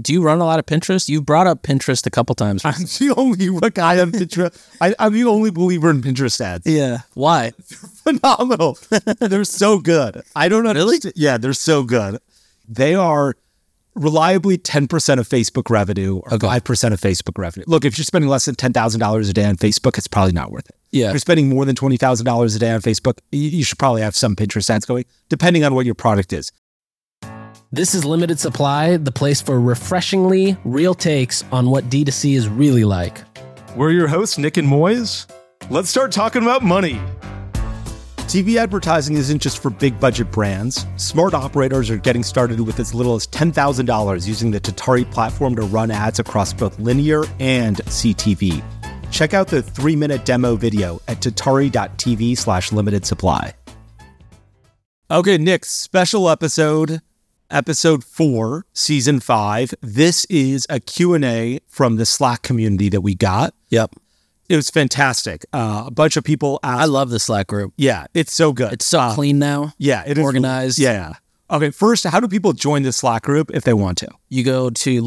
Do you run a lot of Pinterest? You brought up Pinterest a couple times. I'm the only guy on Pinterest. I, I'm the only believer in Pinterest ads. yeah. Why? They're phenomenal. they're so good. I don't know. Really? Yeah, they're so good. They are reliably 10% of Facebook revenue or 5% of Facebook revenue. Look, if you're spending less than $10,000 a day on Facebook, it's probably not worth it. Yeah. If you're spending more than $20,000 a day on Facebook, you, you should probably have some Pinterest ads going, depending on what your product is. This is Limited Supply, the place for refreshingly real takes on what D2C is really like. We're your hosts, Nik and Moiz. Let's start talking about money. TV advertising isn't just for big budget brands. Smart operators are getting started with as little as $10,000 using the Tatari platform to run ads across both linear and CTV. Check out the three minute demo video at tatari.tv slash limited supply. Okay, Nik, special episode, episode four, season five. This is a Q&A from the Slack community that we got. Yep. It was fantastic. Uh, a bunch of people asked. I love the Slack group. Yeah, it's so good. It's so clean now. yeah, it is organized. Yeah. Okay, first, how do people join the Slack group if they want to? You go to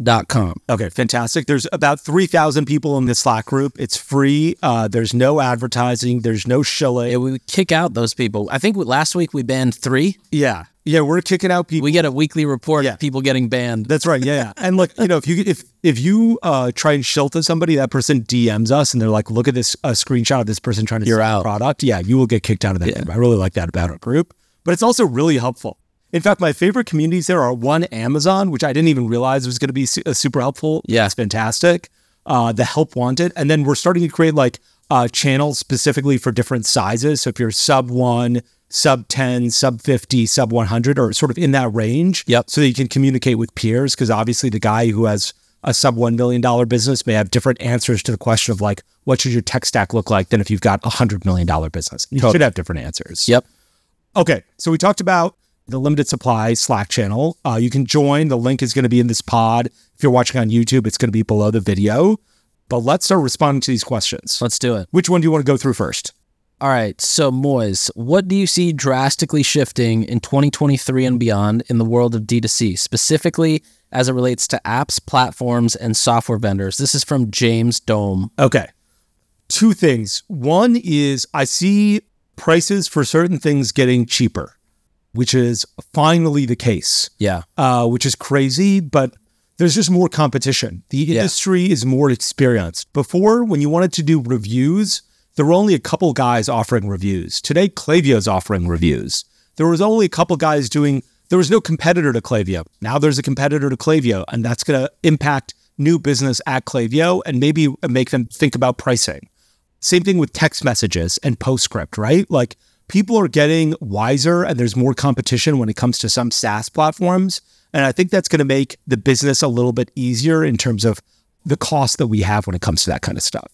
limitedsupplypod.com. Okay, fantastic. There's about 3,000 people in the Slack group. It's free. Uh, there's no advertising. There's no shilling. Yeah, we kick out those people. I think last week we banned three. yeah. Yeah, we're kicking out people. We get a weekly report Yeah. of people getting banned. That's right. Yeah, yeah. And look, you know, if you if if you uh, try and shill to somebody, that person DMs us and they're like, "Look at this uh, screenshot of this person trying to You're sell out. product." Yeah, you will get kicked out of that group. I really like that about our group, but it's also really helpful. In fact, my favorite communities there are one Amazon, which I didn't even realize was going to be su- uh, super helpful. Yeah. it's fantastic. Uh, the help wanted, and then we're starting to create like uh, channels specifically for different sizes. So if you're sub one, sub 10, sub 50, sub 100, or sort of in that range. Yep. So that you can communicate with peers. Because obviously, the guy who has a sub $1 million business may have different answers to the question of like, what should your tech stack look like than if you've got a $100 million business? You should have different answers. Yep. Okay. So we talked about the limited supply Slack channel. Uh, you can join. The link is going to be in this pod. If you're watching on YouTube, it's going to be below the video. But let's start responding to these questions. Let's do it. Which one do you want to go through first? All right. So, Moiz, what do you see drastically shifting in 2023 and beyond in the world of D2C, specifically as it relates to apps, platforms, and software vendors? This is from James Dome. Okay. Two things. One is I see prices for certain things getting cheaper, which is finally the case, Yeah. uh, which is crazy, but there's just more competition. The industry is more experienced. Before, when you wanted to do reviews, there were only a couple guys offering reviews. Today, Klaviyo's offering reviews. There was only a couple guys doing, there was no competitor to Klaviyo. Now there's a competitor to Klaviyo, and that's going to impact new business at Klaviyo and maybe make them think about pricing. Same thing with text messages and Postscript, right? Like people are getting wiser and there's more competition when it comes to some SaaS platforms. And I think that's going to make the business a little bit easier in terms of the cost that we have when it comes to that kind of stuff.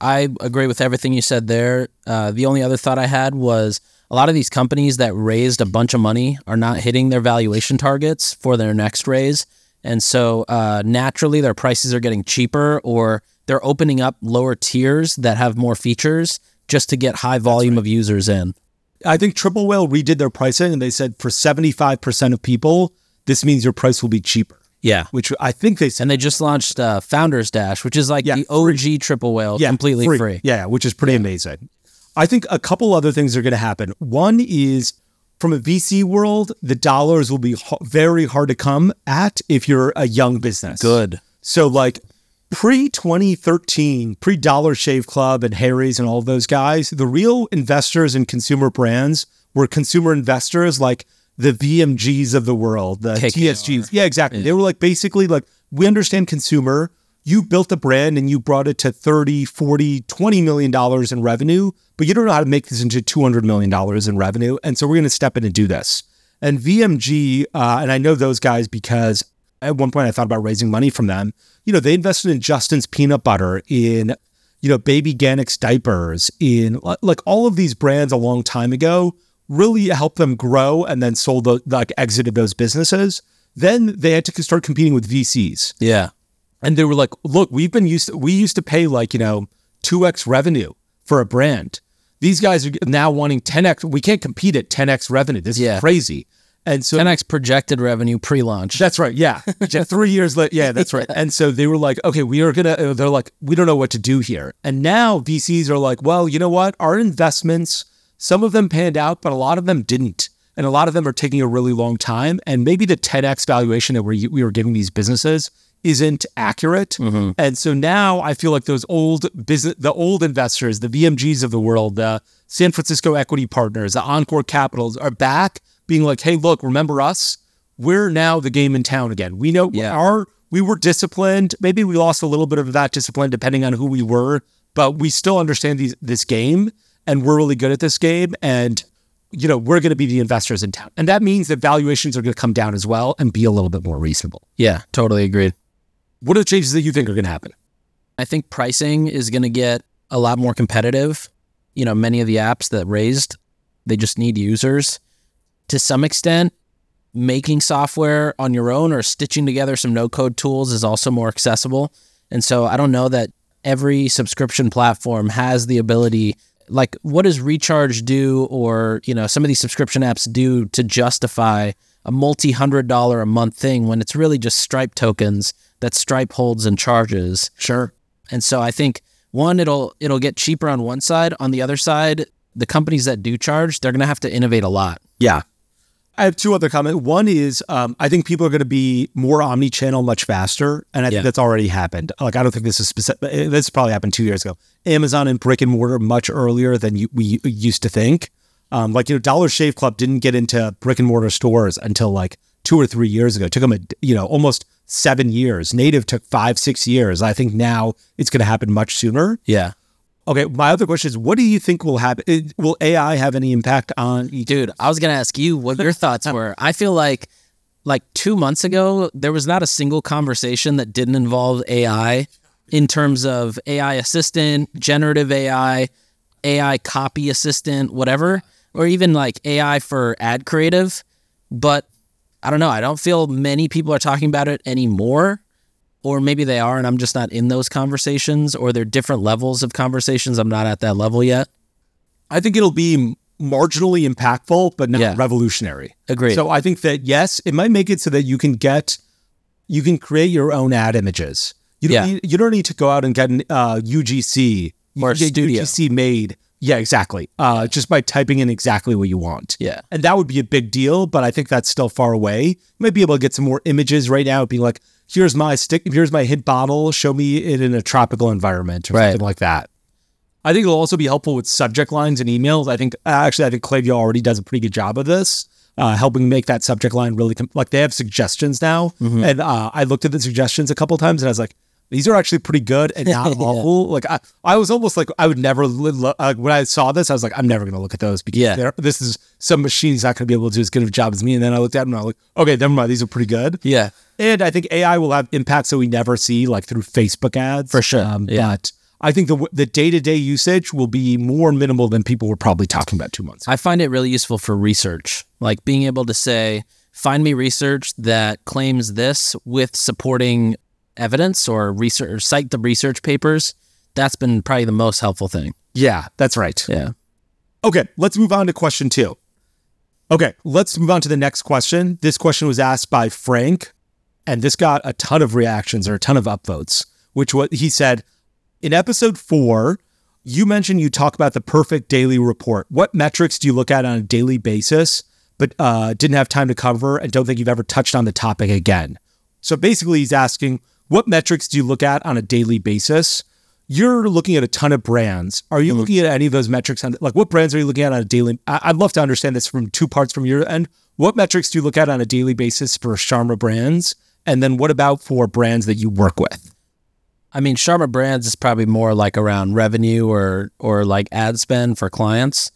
I agree with everything you said there. Uh, the only other thought I had was a lot of these companies that raised a bunch of money are not hitting their valuation targets for their next raise. And so uh, naturally, their prices are getting cheaper or they're opening up lower tiers that have more features just to get high volume of users in. I think Triple Whale redid their pricing and they said for 75% of people, this means your price will be cheaper, Yeah. which I think they said. And they just launched uh, Founders Dash, which is like Yeah, the OG Triple Whale, yeah, completely free. Yeah, which is pretty amazing. I think a couple other things are going to happen. One is from a VC world, the dollars will be h- very hard to come at if you're a young business. Good. So, like pre 2013, pre Dollar Shave Club and Harry's and all those guys, the real investors in consumer brands were consumer investors like the VMGs of the world, the KKR. TSGs. Yeah, exactly. They were like basically like, we understand consumer. You built a brand and you brought it to 30, 40, 20 million dollars in revenue, but you don't know how to make this into 200 million dollars in revenue. And so we're going to step in and do this. And VMG, uh, and I know those guys because at one point I thought about raising money from them. You know, they invested in Justin's peanut butter, in, you know, Babyganics diapers, in like all of these brands a long time ago, really helped them grow and then sold, the, like exited those businesses. Then they had to start competing with VCs. Yeah. And they were like, look, we've been used to, we used to pay like, you know, 2x revenue for a brand. These guys are now wanting 10x. We can't compete at 10x revenue. This Yeah. is crazy. And so 10x projected revenue pre-launch. That's right. Yeah. Three years later. Yeah, that's right. And so they were like, okay, we are going to, they're like, we don't know what to do here. And now VCs are like, well, you know what? Our investments, some of them panned out, but a lot of them didn't. And a lot of them are taking a really long time. And maybe the 10x valuation that we, we were giving these businesses isn't accurate. Mm-hmm. And so now I feel like those old business, the old investors, the VMGs of the world, the San Francisco Equity Partners, the Encore Capitals are back being like, hey, look, remember us? We're now the game in town again. We know yeah. our we were disciplined. Maybe we lost a little bit of that discipline depending on who we were, but we still understand these, this game and we're really good at this game. And you know, we're going to be the investors in town. And that means that valuations are going to come down as well and be a little bit more reasonable. Yeah, totally agreed. What are the changes that you think are going to happen? I think pricing is going to get a lot more competitive. You know, many of the apps that raised, they just need users. To some extent, making software on your own or stitching together some no code tools is also more accessible. And so I don't know that every subscription platform has the ability like what does recharge do or you know some of these subscription apps do to justify a multi-hundred dollar a month thing when it's really just stripe tokens that Stripe holds and charges. Sure. And so I think one, it'll it'll get cheaper on one side. On the other side, the companies that do charge, they're going to have to innovate a lot. Yeah. I have two other comments. One is um, I think people are going to be more omni-channel much faster, and I yeah. think that's already happened. Like I don't think this is specific. This probably happened two years ago. Amazon and brick and mortar much earlier than you, we used to think. Um, like you know, Dollar Shave Club didn't get into brick and mortar stores until like two or three years ago. It took them a you know almost seven years. Native took five, six years. I think now it's going to happen much sooner. Yeah. Okay. My other question is, what do you think will happen? Will AI have any impact on? Dude, I was going to ask you what your thoughts were. I feel like, like two months ago, there was not a single conversation that didn't involve AI in terms of AI assistant, generative AI, AI copy assistant, whatever, or even like AI for ad creative. But I don't know. I don't feel many people are talking about it anymore. Or maybe they are, and I'm just not in those conversations, or they're different levels of conversations. I'm not at that level yet. I think it'll be marginally impactful, but not yeah. revolutionary. Agreed. So I think that yes, it might make it so that you can get, you can create your own ad images. You don't, yeah. need, you don't need to go out and get an uh, UGC or studio. UGC made yeah, exactly. Uh, just by typing in exactly what you want. Yeah. And that would be a big deal, but I think that's still far away. You might be able to get some more images right now. It'd be like, here's my stick, here's my Hint bottle. Show me it in a tropical environment or right. something like that. I think it'll also be helpful with subject lines and emails. I think actually, I think Klaviyo already does a pretty good job of this, uh, helping make that subject line really com- like they have suggestions now. Mm-hmm. And uh, I looked at the suggestions a couple times and I was like, these are actually pretty good and not yeah. awful. Like I, I was almost like I would never look, uh, when I saw this, I was like, I'm never gonna look at those because yeah. this is some machine he's not gonna be able to do as good of a job as me. And then I looked at them and I was like, okay, never mind, these are pretty good. Yeah. And I think AI will have impacts that we never see, like through Facebook ads, for sure. Um, yeah. But I think the the day to day usage will be more minimal than people were probably talking about two months. Ago. I find it really useful for research, like being able to say, find me research that claims this with supporting evidence or research or cite the research papers, that's been probably the most helpful thing. Yeah, that's right. Yeah. Okay, let's move on to question two. Okay, let's move on to the next question. This question was asked by Frank, and this got a ton of reactions or a ton of upvotes, which what he said in episode four, you mentioned you talk about the perfect daily report. What metrics do you look at on a daily basis, but uh, didn't have time to cover and don't think you've ever touched on the topic again? So basically, he's asking, what metrics do you look at on a daily basis? You're looking at a ton of brands. Are you mm-hmm. looking at any of those metrics on like what brands are you looking at on a daily? I'd love to understand this from two parts from your end. What metrics do you look at on a daily basis for Sharma brands? And then what about for brands that you work with? I mean, Sharma brands is probably more like around revenue or or like ad spend for clients.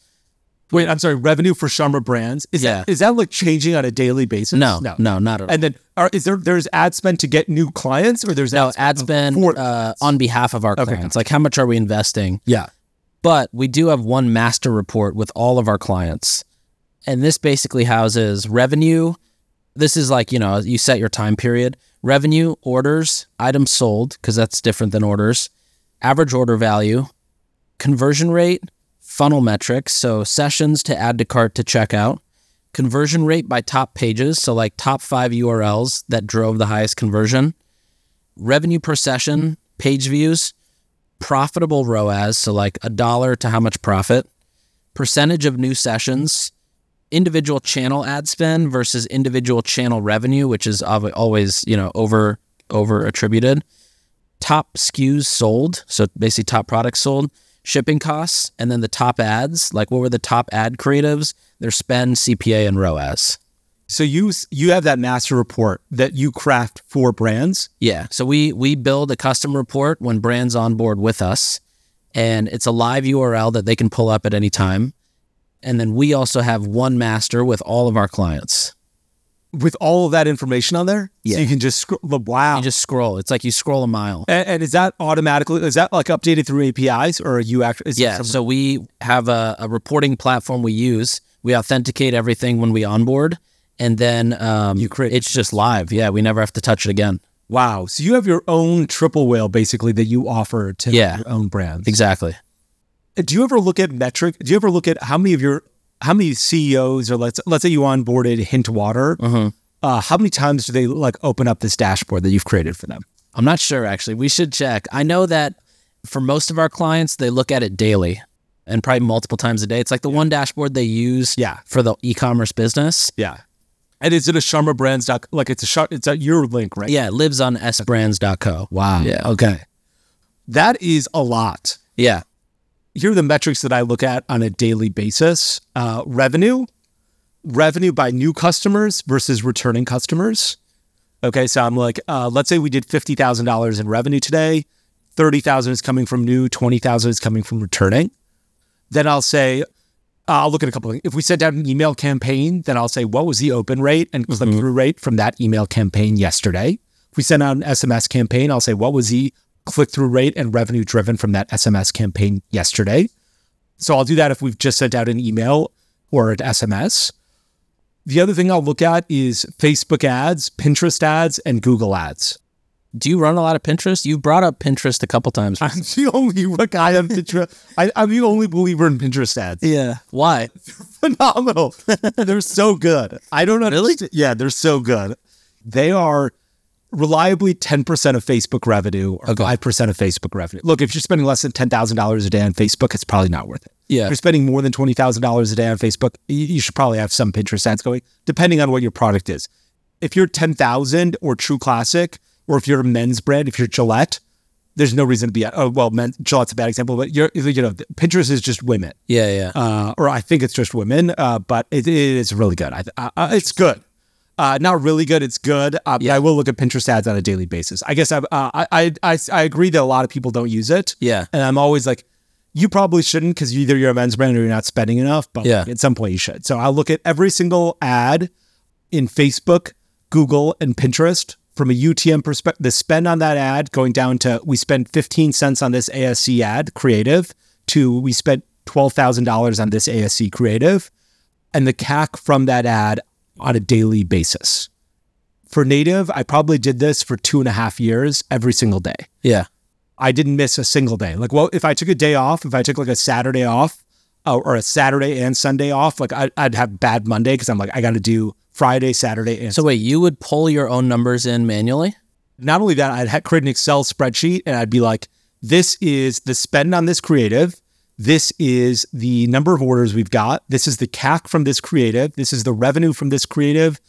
Wait, I'm sorry. Revenue for Sharma brands is yeah. that is that like changing on a daily basis? No, no, no, not at all. And then, are, is there there's ad spend to get new clients, or there's no ad, ad spend for, uh, on behalf of our okay. clients? Like, how much are we investing? Yeah, but we do have one master report with all of our clients, and this basically houses revenue. This is like you know you set your time period, revenue, orders, items sold because that's different than orders, average order value, conversion rate funnel metrics, so sessions to add to cart to checkout, conversion rate by top pages, so like top five URLs that drove the highest conversion, revenue per session, page views, profitable ROAS, so like a dollar to how much profit, percentage of new sessions, individual channel ad spend versus individual channel revenue, which is always, you know, over over attributed, top SKUs sold, so basically top products sold, shipping costs, and then the top ads, like what were the top ad creatives, their spend, CPA, and ROAS. So you you have that master report that you craft for brands. Yeah. So we we build a custom report when brands on board with us, and it's a live URL that they can pull up at any time. And then we also have one master with all of our clients. With all of that information on there, yeah. So you can just scroll. Wow, you just scroll. It's like you scroll a mile. And, and, is that automatically? Is that like updated through APIs, or are you actually? Yeah. So we have a, a reporting platform we use. We authenticate everything when we onboard, and then um, you create. It's just live. Yeah, we never have to touch it again. Wow. So you have your own triple whale basically that you offer to yeah, your own brands. Exactly. Uh, do you ever look at metric? Do you ever look at how many of your how many CEOs or let's let's say you onboarded Hintwater? Mm-hmm. Uh, how many times do they like open up this dashboard that you've created for them? I'm not sure actually. We should check. I know that for most of our clients, they look at it daily and probably multiple times a day. It's like the yeah. one dashboard they use yeah. for the e-commerce business. Yeah. And is it a SharmaBrands dot like it's a Shar- it's a your link, right? Yeah, it lives on sbrands.co. Wow. Yeah. Okay. That is a lot. Yeah. Here are the metrics that I look at on a daily basis. Uh, revenue, revenue by new customers versus returning customers. Okay, so I'm like, uh, let's say we did fifty thousand dollars in revenue today. Thirty thousand is coming from new. Twenty thousand is coming from returning. Then I'll say, I'll look at a couple of things. If we sent out an email campaign, then I'll say, what was the open rate and click through mm-hmm. rate from that email campaign yesterday? If we sent out an SMS campaign, I'll say, what was the click through rate and revenue driven from that SMS campaign yesterday? So I'll do that if we've just sent out an email or an SMS. The other thing I'll look at is Facebook ads, Pinterest ads, and Google ads. Do you run a lot of Pinterest? You brought up Pinterest a couple times. I'm the only guy on Pinterest. I, am the only believer in Pinterest ads. Yeah. Why? They're phenomenal. they're so good. I don't know. Really? Yeah, they're so good. They are reliably 10% of Facebook revenue or okay. 5% of Facebook revenue. Look, if you're spending less than $10,000 a day on Facebook, it's probably not worth it. Yeah. If you're spending more than $20,000 a day on Facebook, you should probably have some Pinterest ads going, depending on what your product is. If you're 10,000 or True Classic, or if you're a men's brand, if you're Gillette, there's no reason to be. Oh well, men, Gillette's a bad example, but you're you know Pinterest is just women. Yeah, yeah. Uh, or I think it's just women, uh, but it, it is really good. I, uh, it's good. Uh, not really good. It's good. Uh, yeah. I will look at Pinterest ads on a daily basis. I guess uh, I, I, I I agree that a lot of people don't use it. Yeah, and I'm always like, you probably shouldn't because either you're a men's brand or you're not spending enough. But yeah. at some point you should. So I'll look at every single ad in Facebook, Google, and Pinterest from a UTM perspective, the spend on that ad going down to we spent 15 cents on this ASC ad creative to we spent $12,000 on this ASC creative and the CAC from that ad on a daily basis. For native, I probably did this for two and a half years every single day. Yeah. I didn't miss a single day. Like, well, if I took a day off, if I took like a Saturday off uh, or a Saturday and Sunday off, like I, would have bad Monday because I'm like, I got to do Friday, Saturday, and so wait, you would pull your own numbers in manually? Not only that, I'd create an Excel spreadsheet and I'd be like, this is the spend on this creative. This is the number of orders we've got. This is the CAC from this creative. This is the revenue from this creative.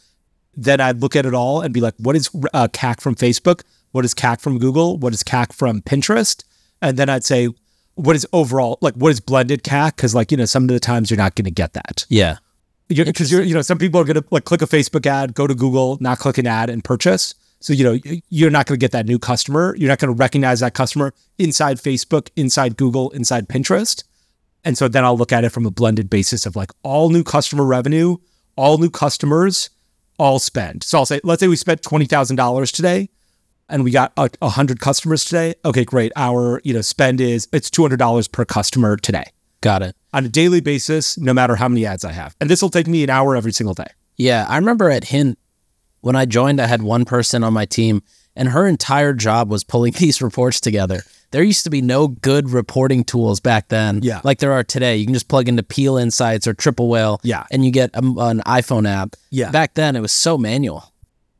Then I'd look at it all and be like, what is uh, CAC from Facebook? What is CAC from Google? What is CAC from Pinterest? And then I'd say, what is overall, like, what is blended CAC? Because, like, you know, some of the times you're not going to get that. Yeah because you know, some people are going to like click a Facebook ad, go to Google, not click an ad and purchase. So, you know, you're not going to get that new customer. You're not going to recognize that customer inside Facebook, inside Google, inside Pinterest. And so then I'll look at it from a blended basis of like all new customer revenue, all new customers, all spend. So I'll say, let's say we spent $20,000 today and we got uh, a, 100 customers today. Okay, great. Our, you know, spend is it's $200 per customer today. Got it. On a daily basis, no matter how many ads I have. And this will take me an hour every single day. Yeah. I remember at Hint, when I joined, I had one person on my team, and her entire job was pulling these reports together. there used to be no good reporting tools back then. Yeah. Like there are today. You can just plug into Peel Insights or Triple Whale. Yeah. And you get a, an iPhone app. Yeah. Back then, it was so manual.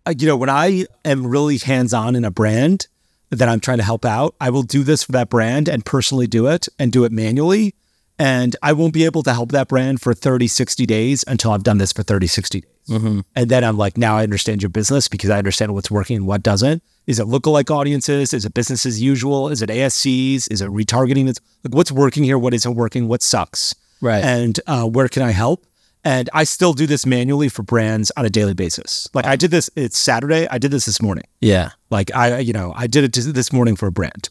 Uh, you know, when I am really hands on in a brand that I'm trying to help out, I will do this for that brand and personally do it and do it manually. And I won't be able to help that brand for 30, 60 days until I've done this for 30, 60 days. And then I'm like, now I understand your business because I understand what's working and what doesn't. Is it lookalike audiences? Is it business as usual? Is it ASCs? Is it retargeting? That's like what's working here? What isn't working? What sucks? Right. And uh, where can I help? And I still do this manually for brands on a daily basis. Like I did this, it's Saturday. I did this this morning. Yeah. Like I, you know, I did it this morning for a brand.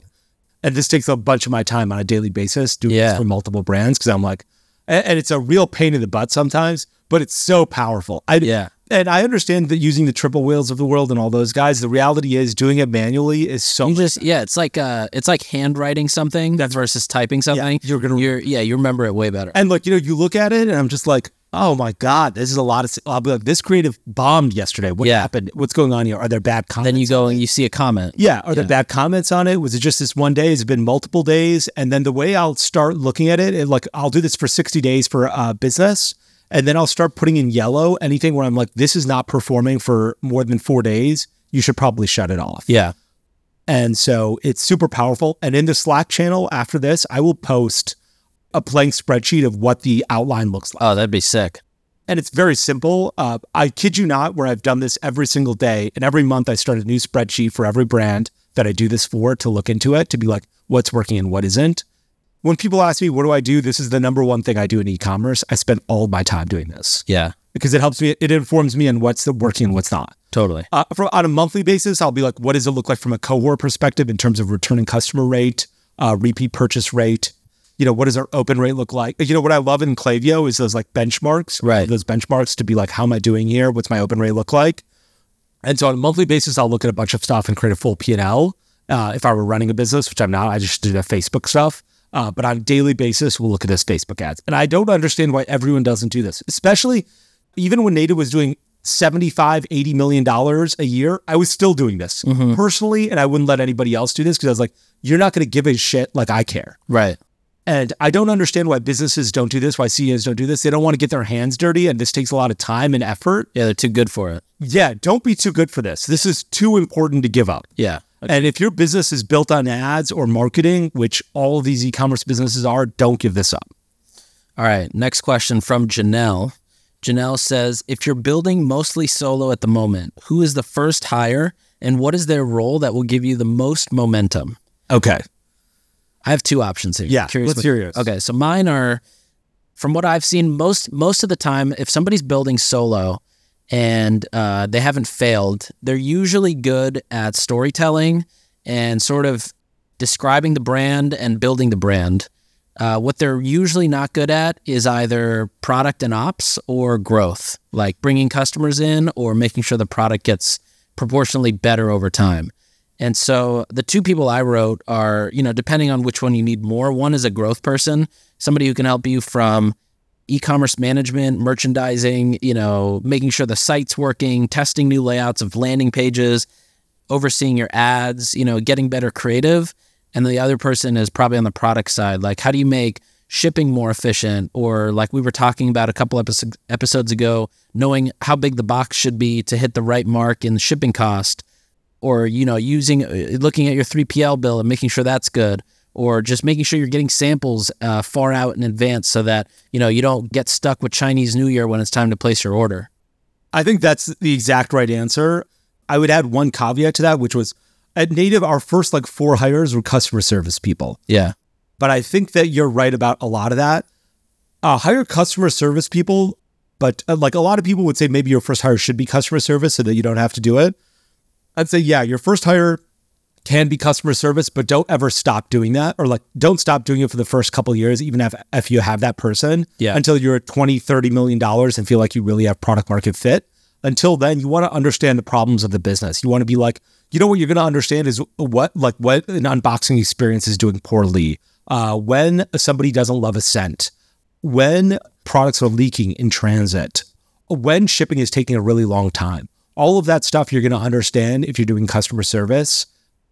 And this takes a bunch of my time on a daily basis doing Yeah. this for multiple brands because I'm like, and it's a real pain in the butt sometimes, but it's so powerful. I, Yeah. And I understand that using the Triple Whales of the world and all those guys, the reality is doing it manually is so You just yeah, it's like uh, it's like handwriting something versus typing something. you're gonna- you're yeah, you remember it way better. And like, you know, you look at it and I'm just like, oh my God, this is a lot of, I'll be like, this creative bombed yesterday. What Yeah. happened? What's going on here? Are there bad comments? then you go and you see a comment. Yeah. Are there bad comments on it? Was it just this one day? Has it been multiple days? And then the way I'll start looking at it, it like I'll do this for 60 days for uh, business. And then I'll start putting in yellow anything where I'm like, this is not performing for more than four days. You should probably shut it off. Yeah. And so it's super powerful. And in the Slack channel after this, I will post a blank spreadsheet of what the outline looks like. Oh, that'd be sick. And it's very simple. Uh, I kid you not, where I've done this every single day. And every month I start a new spreadsheet for every brand that I do this for to look into it, to be like, what's working and what isn't. When people ask me, what do I do? This is the number one thing I do in e commerce. I spend all my time doing this Yeah. because it helps me, it informs me on what's working and what's not. Totally. Uh, for, on a monthly basis, I'll be like, what does it look like from a cohort perspective in terms of returning customer rate, uh, repeat purchase rate? You know, what does our open rate look like? You know, what I love in Klaviyo is those like benchmarks, Right. Those benchmarks to be like, how am I doing here? What's my open rate look like? And so on a monthly basis, I'll look at a bunch of stuff and create a full P and L. Uh, if I were running a business, which I'm not, I just do the Facebook stuff. Uh, but on a daily basis, we'll look at this Facebook ads. And I don't understand why everyone doesn't do this, especially even when Native was doing 75, 80 million dollars a year, I was still doing this personally. And I wouldn't let anybody else do this because I was like, you're not going to give a shit like I care. Right. And I don't understand why businesses don't do this, why CEOs don't do this. They don't want to get their hands dirty. And this takes a lot of time and effort. Yeah, they're too good for it. Yeah, don't be too good for this. This is too important to give up. Yeah. And if your business is built on ads or marketing, which all of these e commerce businesses are, don't give this up. All right. Next question from Janelle. Janelle says, if you're building mostly solo at the moment, who is the first hire and what is their role that will give you the most momentum? Okay. I have two options here. Yeah, Curious let's what- hear yours. Okay, so mine are from what I've seen most most of the time if somebody's building solo and uh, they haven't failed, they're usually good at storytelling and sort of describing the brand and building the brand. Uh, what they're usually not good at is either product and ops or growth, like bringing customers in or making sure the product gets proportionally better over time. And so the two people I wrote are, you know, depending on which one you need more. One is a growth person, somebody who can help you from e-commerce management, merchandising, you know, making sure the site's working, testing new layouts of landing pages, overseeing your ads, you know, getting better creative. And the other person is probably on the product side, like how do you make shipping more efficient? Or like we were talking about a couple episodes ago, knowing how big the box should be to hit the right mark in the shipping cost. Or you know using looking at your 3PL bill and making sure that's good or just making sure you're getting samples uh, far out in advance so that you know you don't get stuck with Chinese New Year when it's time to place your order. I think that's the exact right answer. I would add one caveat to that, which was at Native, our first like four hires were customer service people. Yeah. But I think that you're right about a lot of that. Uh, hire customer service people, but uh, like a lot of people would say maybe your first hire should be customer service so that you don't have to do it. I'd say, yeah, your first hire can be customer service, but don't ever stop doing that or like don't stop doing it for the first couple of years, even if, if you have that person Yeah. until you're at 20, 30 million dollars and feel like you really have product market fit. Until then, you want to understand the problems of the business. You want to be like, you know what you're going to understand is what like what an unboxing experience is doing poorly. Uh, when somebody doesn't love a scent, when products are leaking in transit, when shipping is taking a really long time. All of that stuff you're going to understand if you're doing customer service.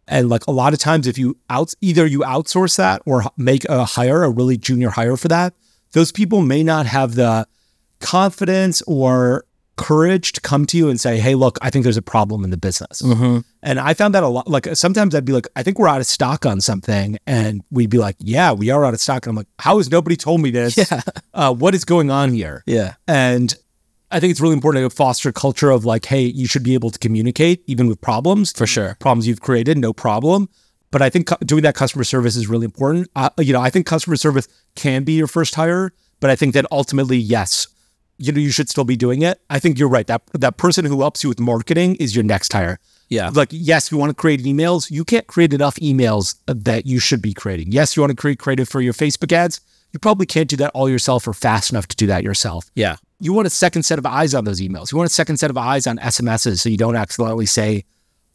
And like a lot of times, if you out either you outsource that or make a hire, a really junior hire for that, those people may not have the confidence or courage to come to you and say, Hey, look, I think there's a problem in the business. Mm-hmm. And I found that a lot. Like sometimes I'd be like, I think we're out of stock on something. And we'd be like, Yeah, we are out of stock. And I'm like, How has nobody told me this? Yeah. Uh, what is going on here? Yeah. And I think it's really important to foster a culture of like, hey, you should be able to communicate even with problems. For sure. Problems you've created, no problem. But I think doing that customer service is really important. Uh, you know, I think customer service can be your first hire, but I think that ultimately, yes, you know, you should still be doing it. I think you're right. That that person who helps you with marketing is your next hire. Yeah. Like, yes, you want to create emails. You can't create enough emails that you should be creating. Yes, you want to create creative for your Facebook ads. You probably can't do that all yourself or fast enough to do that yourself. Yeah. You want a second set of eyes on those emails. You want a second set of eyes on SMSs so you don't accidentally say,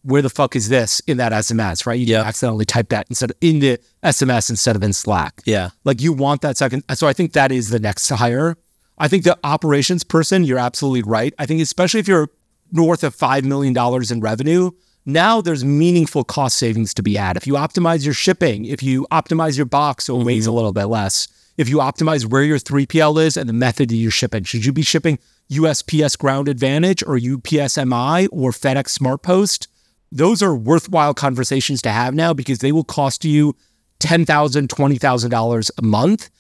where the fuck is this in that SMS, right? You Yeah. accidentally type that instead of in the SMS instead of in Slack. Yeah. Like you want that second. So I think that is the next hire. I think the operations person, you're absolutely right. I think especially if you're north of $5 million in revenue, now there's meaningful cost savings to be had. If you optimize your shipping, if you optimize your box so it weighs mm-hmm. a little bit less, if you optimize where your 3PL is and the method that you're shipping, should you be shipping USPS Ground Advantage or UPSMI or FedEx Smart Post? Those are worthwhile conversations to have now because they will cost you $10,000, $20,000 a month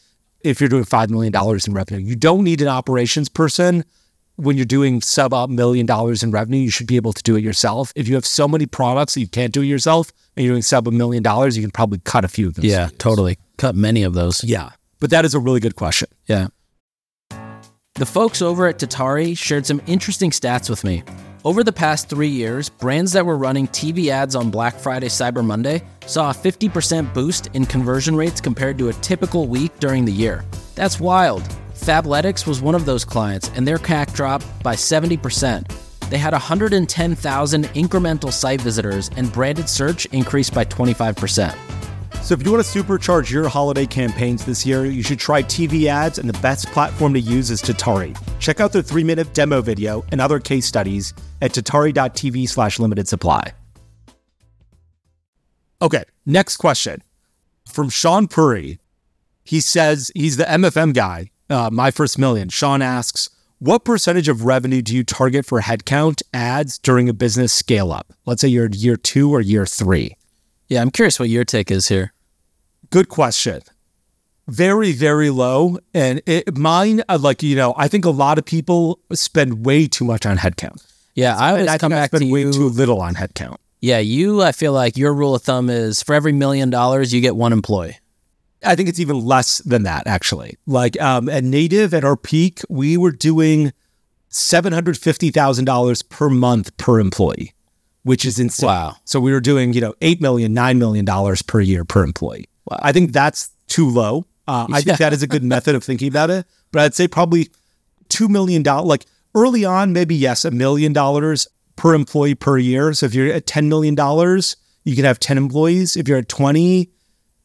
if you're doing $5 million in revenue. You don't need an operations person when you're doing sub a million dollars in revenue. You should be able to do it yourself. If you have so many products that you can't do it yourself and you're doing sub a million dollars, you can probably cut a few of them. Yeah. Totally. Cut many of those. Yeah. But that is a really good question. Yeah. The folks over at Tatari shared some interesting stats with me. Over the past three years, brands that were running TV ads on Black Friday, Cyber Monday saw a 50% boost in conversion rates compared to a typical week during the year. That's wild. Fabletics was one of those clients, and their CAC dropped by 70%. They had 110,000 incremental site visitors, and branded search increased by 25%. So if you want to supercharge your holiday campaigns this year, you should try TV ads, and the best platform to use is Tatari. Check out their three-minute demo video and other case studies at tatari.tv slash limited supply. Okay, next question from Shaan Puri. He says he's the MFM guy, uh, my first million. Shaan asks, what percentage of revenue do you target for headcount ads during a business scale up? Let's say you're year two or year three. Yeah, I'm curious what your take is here. Good question. Very, very low. And it, mine, uh, like, you know, I think a lot of people spend way too much on headcount. Yeah, I always I come think I back to spend way you. too little on headcount. Yeah, you, I feel like your rule of thumb is for every million dollars, you get one employee. I think it's even less than that, actually. Like um, at Native, at our peak, we were doing $750,000 per month per employee, which is insane. Wow. So we were doing, you know, $8 million, $9 million per year per employee. Wow. I think that's too low. Uh, I think that is a good method of thinking about it. But I'd say probably $2 million, like early on, maybe yes, a million dollars per employee per year. So if you're at $10 million, you can have 10 employees. If you're at 20,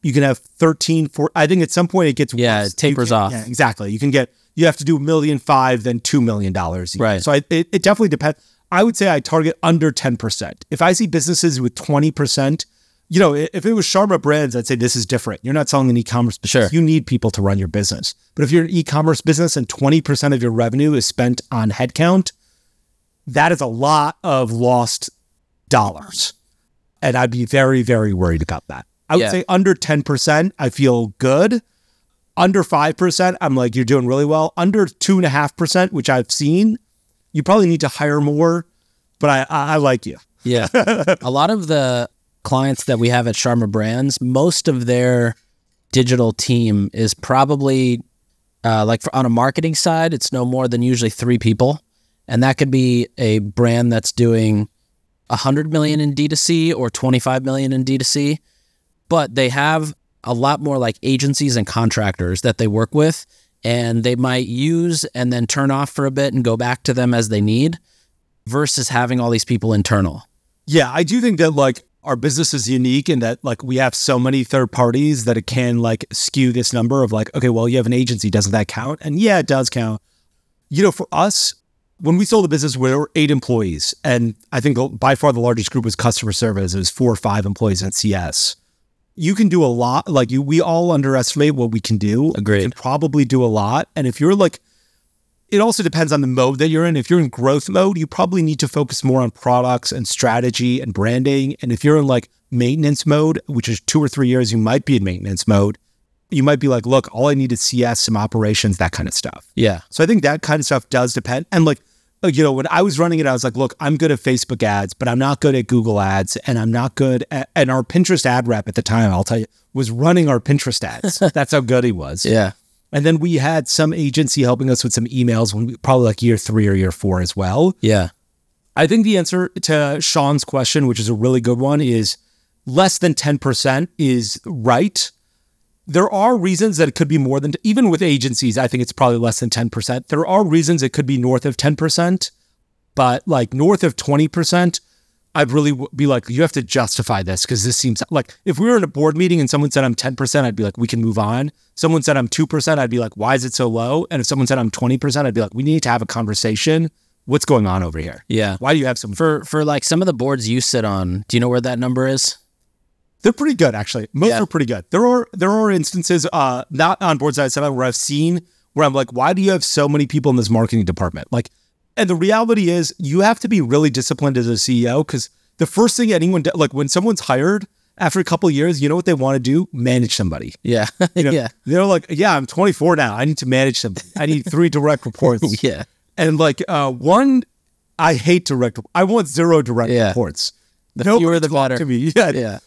you can have 13, 4. I think at some point it gets Yeah, worse. it tapers can- off. Yeah, exactly. You can get, you have to do a million five, then 2 million. dollars. Right. So I, it, it definitely depends. I would say I target under 10%. If I see businesses with 20%, you know, if it was Sharma Brands, I'd say this is different. You're not selling an e-commerce business. Sure. You need people to run your business. But if you're an e-commerce business and 20% of your revenue is spent on headcount, that is a lot of lost dollars. And I'd be very, very worried about that. I would Yeah. say under 10%, I feel good. Under 5%, I'm like, you're doing really well. Under 2.5%, which I've seen, you probably need to hire more, but I, I, I like you. Yeah. a lot of the clients that we have at Sharma Brands, most of their digital team is probably uh, like for, on a marketing side, it's no more than usually three people. And that could be a brand that's doing 100 million in D2C or 25 million in D2C. But they have a lot more like agencies and contractors that they work with. And they might use and then turn off for a bit and go back to them as they need versus having all these people internal. Yeah, I do think that like our business is unique in that like we have so many third parties that it can like skew this number of like, okay, well, you have an agency, doesn't that count? And yeah, it does count. You know, for us, when we sold the business, we were eight employees. And I think by far the largest group was customer service. It was four or five employees in CS. You can do a lot. Like you, we all underestimate what we can do. Agreed. Can probably do a lot. And if you're like, it also depends on the mode that you're in. If you're in growth mode, you probably need to focus more on products and strategy and branding. And if you're in like maintenance mode, which is two or three years, you might be in maintenance mode. You might be like, look, all I need is CS, some operations, that kind of stuff. Yeah. So I think that kind of stuff does depend. And like, you know, when I was running it, I was like, look, I'm good at Facebook ads, but I'm not good at Google ads and I'm not good at, and our Pinterest ad rep at the time, I'll tell you, was running our Pinterest ads. That's how good he was. Yeah. And then we had some agency helping us with some emails when we, probably like year three or year four as well. Yeah. I think the answer to Shaan's question, which is a really good one, is less than 10% is right. There are reasons that it could be more than, even with agencies, I think it's probably less than 10%. There are reasons it could be north of 10%, but like north of 20%, I'd really be like, you have to justify this because this seems like if we were in a board meeting and someone said I'm 10%, I'd be like, we can move on. Someone said I'm 2%, I'd be like, why is it so low? And if someone said I'm 20%, I'd be like, we need to have a conversation. What's going on over here? Yeah. Why do you have some? For for like some of the boards you sit on, do you know where that number is? They're pretty good, actually. Most Yeah. are pretty good. There are there are instances, uh, not on boards that I said where I've seen where I'm like, why do you have so many people in this marketing department? Like, and the reality is, you have to be really disciplined as a CEO because the first thing anyone like when someone's hired after a couple of years, you know what they want to do? Manage somebody. Yeah. You know, yeah. they're like, yeah, I'm 24 now. I need to manage somebody. I need three direct reports. Yeah. And like uh, one, I hate direct. I want zero direct Yeah. reports. The Nobody fewer the better. To me, yeah, Yeah.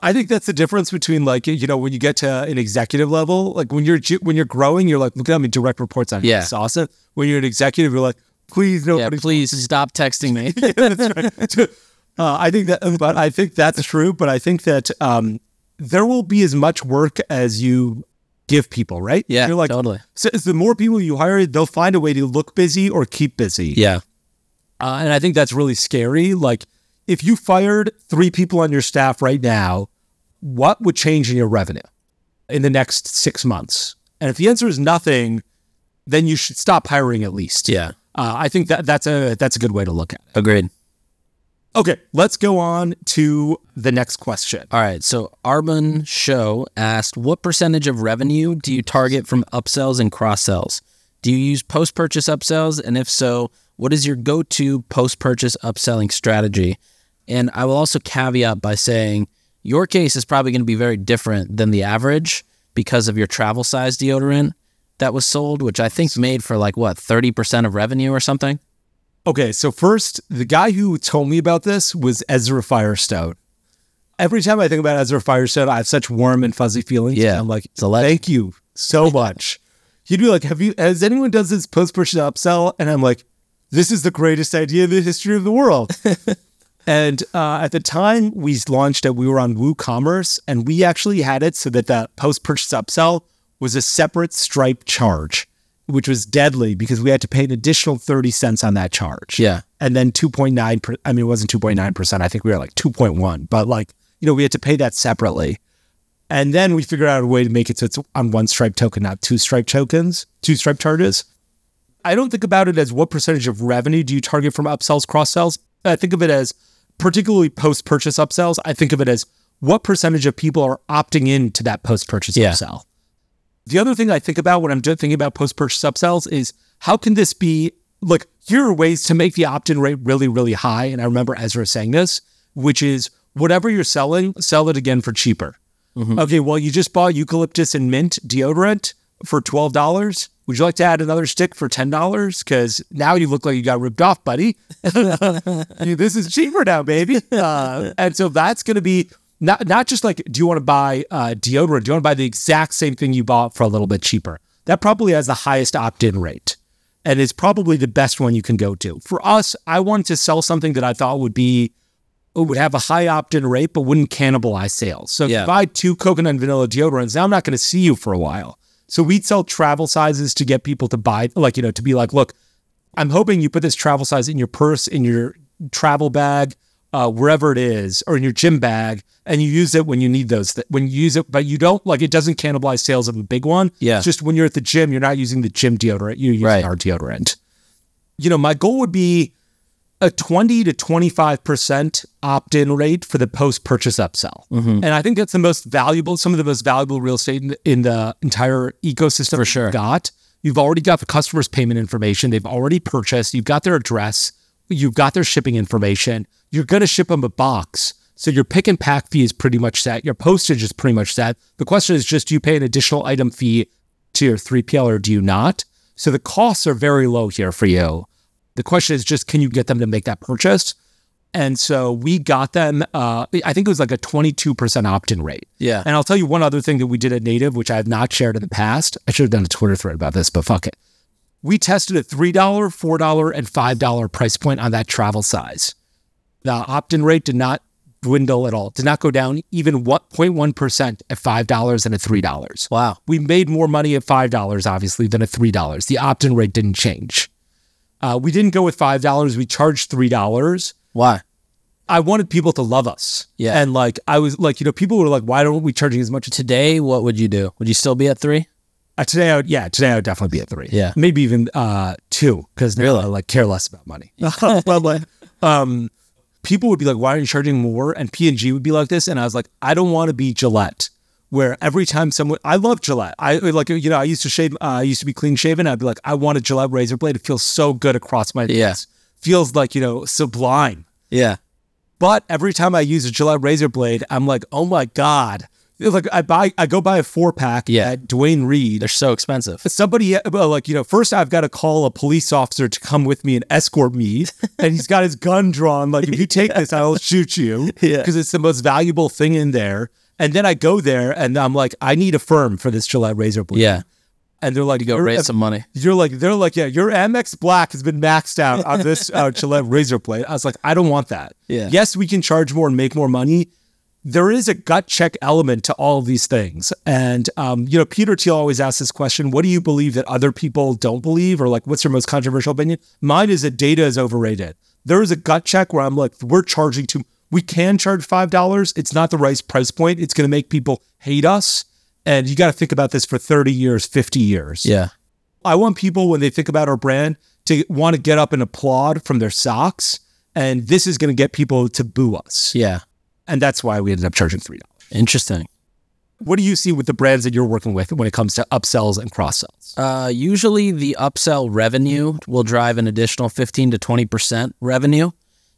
I think that's the difference between like you know when you get to an executive level, like when you're when you're growing, you're like look at how many direct reports I have. Yeah. It's awesome. When you're an executive, you're like, please Yeah. nobody. Please stop texting me. that's right. Uh, I think that, but I think that's true. But I think that um, there will be as much work as you give people, right? Yeah, you're like totally. So, so the more people you hire, they'll find a way to look busy or keep busy. yeah. Uh, and I think that's really scary. Like, if you fired three people on your staff right now, what would change in your revenue in the next six months? And if the answer is nothing, then you should stop hiring at least. Yeah. Uh, I think that that's a that's a good way to look at it. Agreed. Okay, let's go on to the next question. All right. So Arbon Show asked, what percentage of revenue do you target from upsells and cross sells? Do you use post purchase upsells? And if so, what is your go to post purchase upselling strategy? And I will also caveat by saying your case is probably going to be very different than the average because of your travel size deodorant that was sold, which I think made for like what, 30% of revenue or something? Okay, so first, the guy who told me about this was Ezra Firestone. Every time I think about Ezra Firestone, I have such warm and fuzzy feelings. Yeah, I'm like, thank you so much. He'd be like, "Have you? Has anyone does this post purchase upsell?" And I'm like, "This is the greatest idea in the history of the world." and uh, at the time we launched it, we were on WooCommerce, and we actually had it so that the post purchase upsell was a separate Stripe charge, which was deadly because we had to pay an additional thirty cents on that charge. Yeah. and then 2.9 per, i mean it wasn't 2.9% i think we were like 2.1 but like you know we had to pay that separately. And then we figured out a way to make it so it's on one stripe token not two stripe tokens two stripe charges. I don't think about it as what percentage of revenue do you target from upsells cross sells i think of it as particularly post purchase upsells i think of it as what percentage of people are opting in to that post purchase Yeah. upsell the other thing I think about when I'm thinking about post purchase upsells is how can this be like, here are ways to make the opt in rate really, really high. And I remember Ezra saying this, which is whatever you're selling, sell it again for cheaper. Okay, well, you just bought eucalyptus and mint deodorant for $12. Would you like to add another stick for $10? Because now you look like you got ripped off, buddy. this is cheaper now, baby. Uh, and so that's going to be not not just like, do you want to buy uh, deodorant? Do you want to buy the exact same thing you bought for a little bit cheaper? That probably has the highest opt-in rate, and is probably the best one you can go to. For us, I wanted to sell something that I thought would be would have a high opt-in rate, but wouldn't cannibalize sales. So if you buy two coconut and vanilla deodorants, now I'm not going to see you for a while. So we'd sell travel sizes to get people to buy, like you know, to be like, look, I'm hoping you put this travel size in your purse, in your travel bag, uh, wherever it is, or in your gym bag, and you use it when you need those. Th- when you use it, but you don't like it doesn't cannibalize sales of a big one. Yeah. It's just when you're at the gym, you're not using the gym deodorant. You're using Right. our deodorant. you know, my goal would be a 20 to 25% opt in rate for the post purchase upsell. And I think that's the most valuable, some of the most valuable real estate in, in the entire ecosystem. For sure. Got. You've already got the customer's payment information. They've already purchased. You've got their address. You've got their shipping information. You're going to ship them a box. So your pick and pack fee is pretty much set. Your postage is pretty much set. The question is just do you pay an additional item fee to your 3PL or do you not? So the costs are very low here for you. The question is just can you get them to make that purchase? And so we got them, uh, I think it was like a 22% opt in rate. Yeah. And I'll tell you one other thing that we did at Native, which I have not shared in the past. I should have done a Twitter thread about this, but fuck it. We tested a $3, $4, and $5 price point on that travel size. The opt in rate did not dwindle at all, did not go down even 1.1% at $5 and at $3. Wow. We made more money at $5, obviously, than at $3. The opt in rate didn't change. Uh, we didn't go with $5. We charged $3. Why? I wanted people to love us. Yeah. And like, I was like, you know, people were like, why don't we charging as much? Today, what would you do? Would you still be at three? Uh, today, I would, yeah, today I would definitely be at three. Yeah. Maybe even uh, two because Really? I like care less about money. But, like, um, people would be like, why are you charging more? And P&G would be like this. And I was like, I don't want to be Gillette where every time someone, I love Gillette. I like, you know, I used to shave, uh, I used to be clean shaven. I'd be like, I want a Gillette razor blade. It feels so good across my Yeah. face. Feels like, you know, sublime. Yeah. But every time I use a Gillette razor blade, I'm like, oh my God. Like I buy, I go buy a four pack Yeah. at Duane Reade. They're so expensive. Somebody, well, like, you know, first I've got to call a police officer to come with me and escort me. and he's got his gun drawn. Like, if you take this, I'll shoot you. Yeah. Because it's the most valuable thing in there. And then I go there and I'm like, I need Affirm for this Gillette razor blade. Yeah. And they're like, You go raise some money. you're like, they're like, yeah, your Amex Black has been maxed out on this uh, Gillette razor blade. I was like, I don't want that. Yeah. Yes, we can charge more and make more money. There is a gut check element to all of these things. And, um, you know, Peter Thiel always asks this question What do you believe that other people don't believe? Or like, what's your most controversial opinion? Mine is that data is overrated. There is a gut check where I'm like, we're charging too, we can charge $5. It's not the right price point. It's going to make people hate us. And you got to think about this for 30 years, 50 years. Yeah. I want people when they think about our brand to want to get up and applaud from their socks. And this is going to get people to boo us. Yeah. And that's why we ended up charging $3. Interesting. What do you see with the brands that you're working with when it comes to upsells and cross sells? Uh, usually the upsell revenue will drive an additional 15 to 20% revenue.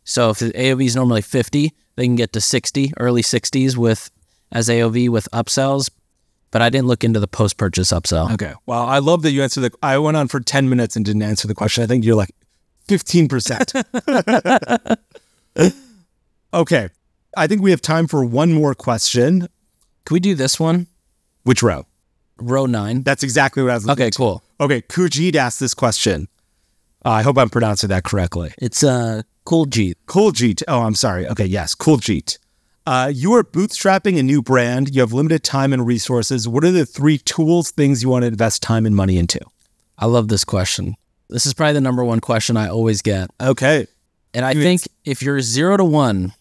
So if the AOV is normally 50, they can get to 60, early 60s with as AOV with upsells. But I didn't look into the post purchase upsell. Okay. Well, I love that you answered the. I went on for 10 minutes and didn't answer the question. I think you're like 15%. okay. I think we have time for one more question. Can we do this one? Which row? Row nine. That's exactly what I was looking Okay, to. cool. Okay. Kujit asked this question. Uh, I hope I'm pronouncing that correctly. It's uh, cool G. Cool Jeet. Oh, I'm sorry. Okay, yes, Cool Jeet. Uh, you are bootstrapping a new brand. You have limited time and resources. What are the three tools, things you want to invest time and money into? I love this question. This is probably the number one question I always get. Okay. And I think if you're zero to one,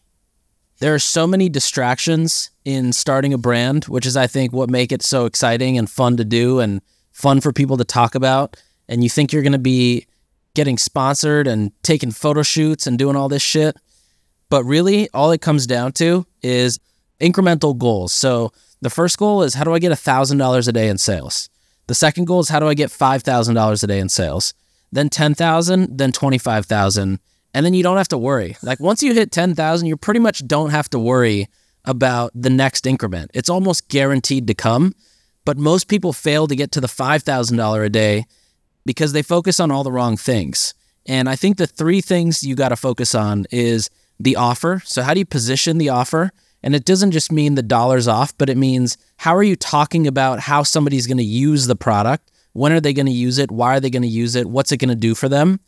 there are so many distractions in starting a brand, which is, I think, what make it so exciting and fun to do and fun for people to talk about. And you think you're going to be getting sponsored and taking photo shoots and doing all this shit. But really, all it comes down to is incremental goals. So the first goal is how do I get $1,000 a day in sales? The second goal is how do I get $5,000 a day in sales? Then 10,000, then 25,000. And then you don't have to worry. Like once you hit 10,000, you pretty much don't have to worry about the next increment. It's almost guaranteed to come. But most people fail to get to the $5,000 a day because they focus on all the wrong things. And I think the three things you got to focus on is the offer. So, how do you position the offer? And it doesn't just mean the dollars off, but it means how are you talking about how somebody's going to use the product? When are they going to use it? Why are they going to use it? What's it going to do for them?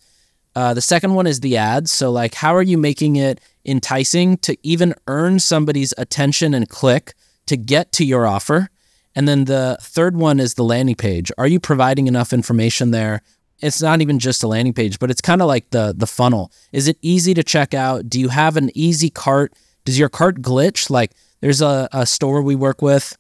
Uh, the second one is the ads. So, like, how are you making it enticing to even earn somebody's attention and click to get to your offer? And then the third one is the landing page. Are you providing enough information there? It's not even just a landing page, but it's kind of like the the funnel. Is it easy to check out? Do you have an easy cart? Does your cart glitch? Like there's a, a store we work with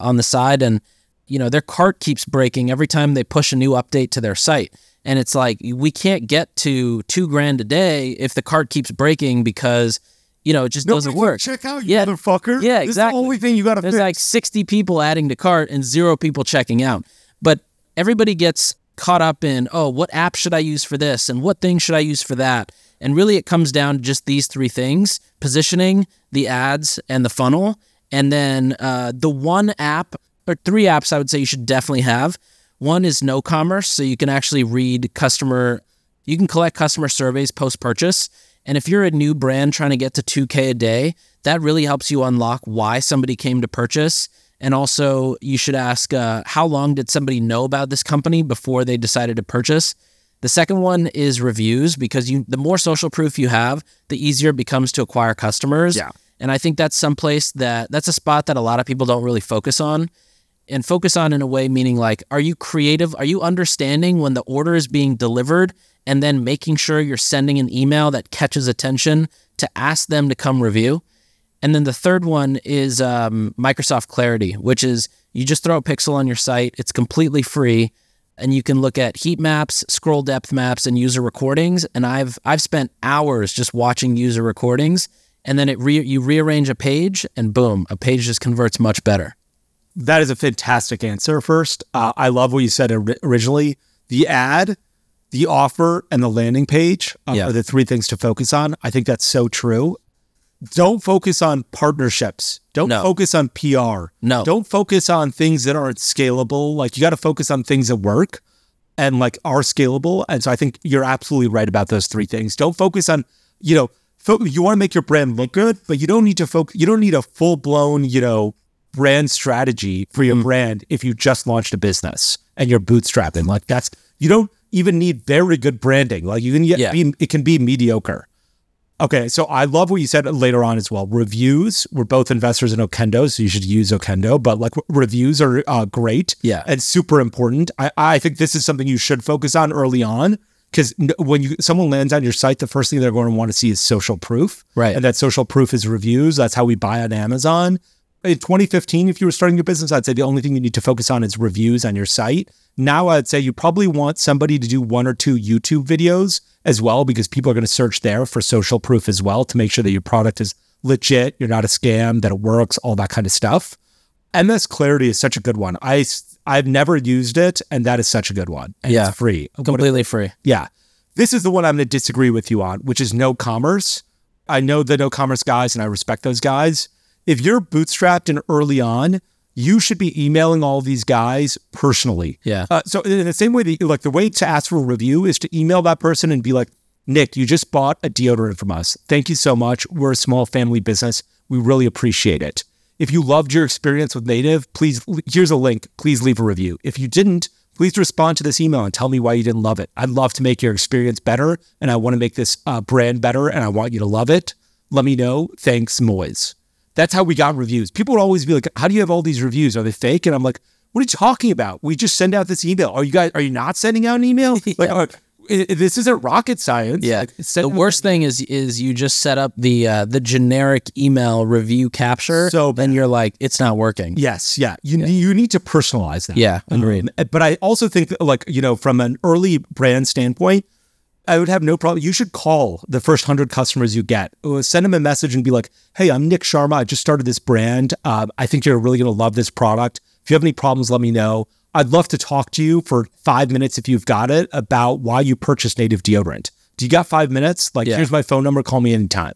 on the side and you know their cart keeps breaking every time they push a new update to their site. And it's like we can't get to two grand a day if the cart keeps breaking because you know it just Nobody doesn't work. Check out, you Yeah. motherfucker. Yeah, This is exactly. the only thing you got to There's fix. like 60 people adding to cart and zero people checking out. But everybody gets caught up in, oh, what app should I use for this and what thing should I use for that? And really it comes down to just these three things positioning, the ads, and the funnel. And then uh, the one app or three apps I would say you should definitely have. One is KnoCommerce, so you can actually read customer, you can collect customer surveys post purchase. And if you're a new brand trying to get to 2K a day, that really helps you unlock why somebody came to purchase. And also, you should ask uh, how long did somebody know about this company before they decided to purchase? The second one is reviews because you the more social proof you have, the easier it becomes to acquire customers. Yeah. And I think that's someplace that that's a spot that a lot of people don't really focus on and focus on in a way meaning like are you creative? Are you understanding when the order is being delivered and then making sure you're sending an email that catches attention to ask them to come review? And then the third one is um, microsoft clarity which is you just throw a pixel on your site it's completely free and you can look at heat maps scroll depth maps and user recordings. And i've i've spent hours just watching user recordings and then it re- you rearrange a page and boom a page just converts much better That is a fantastic answer. First, uh, I love what you said ori- originally. The ad, the offer, and the landing page uh, Yeah. are the three things to focus on. I think that's so true. Don't focus on partnerships. Don't No. focus on PR. No. Don't focus on things that aren't scalable. Like you got to focus on things that work and like are scalable. And so I think you're absolutely right about those three things. Don't focus on, you know, fo- you want to make your brand look good, but you don't need to focus. You don't need a full blown, you know, brand strategy for Mm. your brand if you just launched a business and you're bootstrapping. Like that's you don't even need very good branding. Like you can get Yeah. be, it can be mediocre. Okay, so I love what you said later on as well. Reviews. We're both investors in Okendo, so you should use Okendo. But like reviews are uh, great, Yeah. and super important. I, I think this is something you should focus on early on because when you someone lands on your site, the first thing they're going to want to see is social proof, Right. And that social proof is reviews. That's how we buy on Amazon. In 2015, if you were starting your business, I'd say the only thing you need to focus on is reviews on your site. Now, I'd say you probably want somebody to do one or two YouTube videos as well, because people are going to search there for social proof as well to make sure that your product is legit, you're not a scam, that it works, all that kind of stuff. MS Clarity is such a good one. I I've never used it, and that is such a good one. And Yeah. it's free. Completely free yeah. This is the one I'm going to disagree with you on, which is KnoCommerce. I know the KnoCommerce guys and I respect those guys. If you're bootstrapped and early on, you should be emailing all these guys personally. Yeah. Uh, so in the same way that like the way to ask for a review is to email that person and be like, Nick, you just bought a deodorant from us. Thank you so much. We're a small family business. We really appreciate it. If you loved your experience with Native, please here's a link. Please leave a review. If you didn't, please respond to this email and tell me why you didn't love it. I'd love to make your experience better, and I want to make this uh, brand better, and I want you to love it. Let me know. Thanks, Moiz. That's how we got reviews. People would always be like, "How do you have all these reviews? Are they fake?" And I'm like, "What are you talking about? We just send out this email. Are you guys? Are you not sending out an email? Like, uh, this isn't rocket science. Yeah. Like, the worst thing is is you just set up the uh, the generic email review capture. So then you're like, it's not working. Yes, yeah. You you need to personalize that. Yeah, agreed. Um, but I also think that, like, you know, from an early brand standpoint, I would have no problem. You should call the first hundred customers you get, send them a message and be like, "Hey, I'm Nik Sharma. I just started this brand. Um, I think you're really going to love this product. If you have any problems, let me know. I'd love to talk to you for five minutes if you've got it about why you purchased Native deodorant. Do you got five minutes? Like, Yeah. here's my phone number. Call me anytime."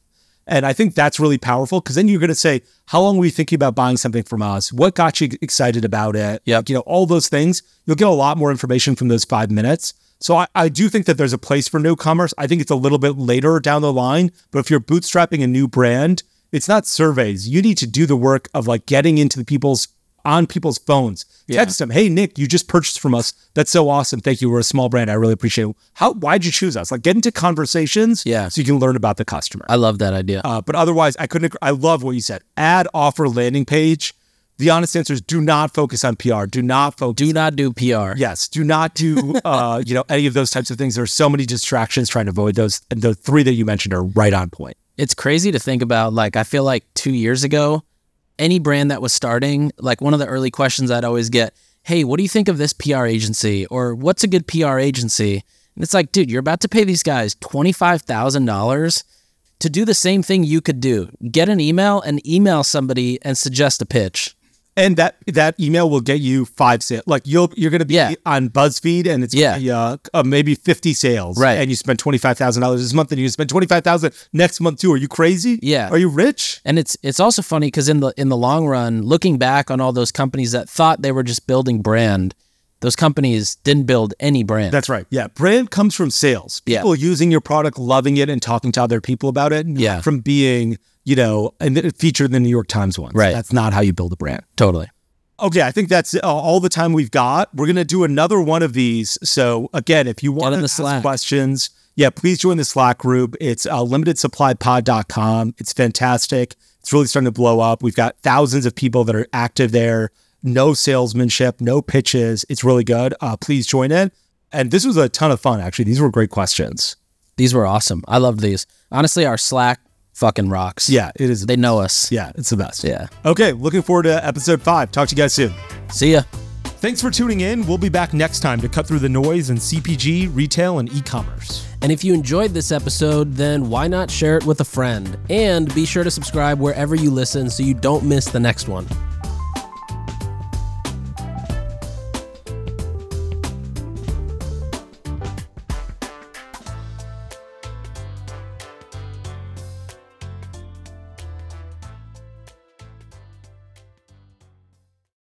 And I think that's really powerful because then you're going to say, how long were you thinking about buying something from us? What got you excited about it? Yep. Like, you know, all those things. You'll get a lot more information from those five minutes. So I, I do think that there's a place for new commerce. I think it's a little bit later down the line. But if you're bootstrapping a new brand, it's not surveys. You need to do the work of like getting into the people's on people's phones. Text them, hey Nick, you just purchased from us. That's so awesome. Thank you. We're a small brand. I really appreciate it. How why'd you choose us? Like get into conversations Yeah. so you can learn about the customer. I love that idea. Uh, but otherwise, I couldn't. Agree. I love what you said. Add offer landing page. The honest answer is do not focus on PR. Do not focus. do not do PR. yes, do not do uh, you know any of those types of things. There's so many distractions trying to avoid those, and the three that you mentioned are right on point. It's crazy to think about. Like, I feel like two years ago, any brand that was starting, like one of the early questions I'd always get hey, what do you think of this PR agency? Or what's a good PR agency? And it's like, dude, you're about to pay these guys $25,000 to do the same thing you could do. Get an email and email somebody and suggest a pitch and that that email will get you five sales. Like you'll you're going to be yeah. on BuzzFeed, and it's yeah, be, uh, uh, maybe fifty sales, right? And you spend twenty five thousand dollars this month, and you spend twenty five thousand next month too. Are you crazy? Yeah. Are you rich? And it's it's also funny because in the in the long run, looking back on all those companies that thought they were just building brand, those companies didn't build any brand. That's right. Yeah, brand comes from sales. People yeah. using your product, loving it, and talking to other people about it. Yeah. From being you know, and it featured in the New York Times once. Right. That's not how you build a brand. Totally. Okay, I think that's all the time we've got. We're gonna do another one of these. So again, if you want to ask Slack. questions, yeah, please join the Slack group. It's uh, limitedsupplypod.com. It's fantastic. It's really starting to blow up. We've got thousands of people that are active there. No salesmanship, no pitches. It's really good. Uh, please join in. And this was a ton of fun. Actually, these were great questions. These were awesome. I loved these. Honestly, our Slack fucking rocks. Yeah, it is. They know us. Yeah, it's the best. Yeah. Okay, looking forward to episode five. Talk to you guys soon. See ya. Thanks for tuning in. We'll be back next time to cut through the noise in CPG, retail, and e commerce. And if you enjoyed this episode, then why not share it with a friend? And be sure to subscribe wherever you listen so you don't miss the next one.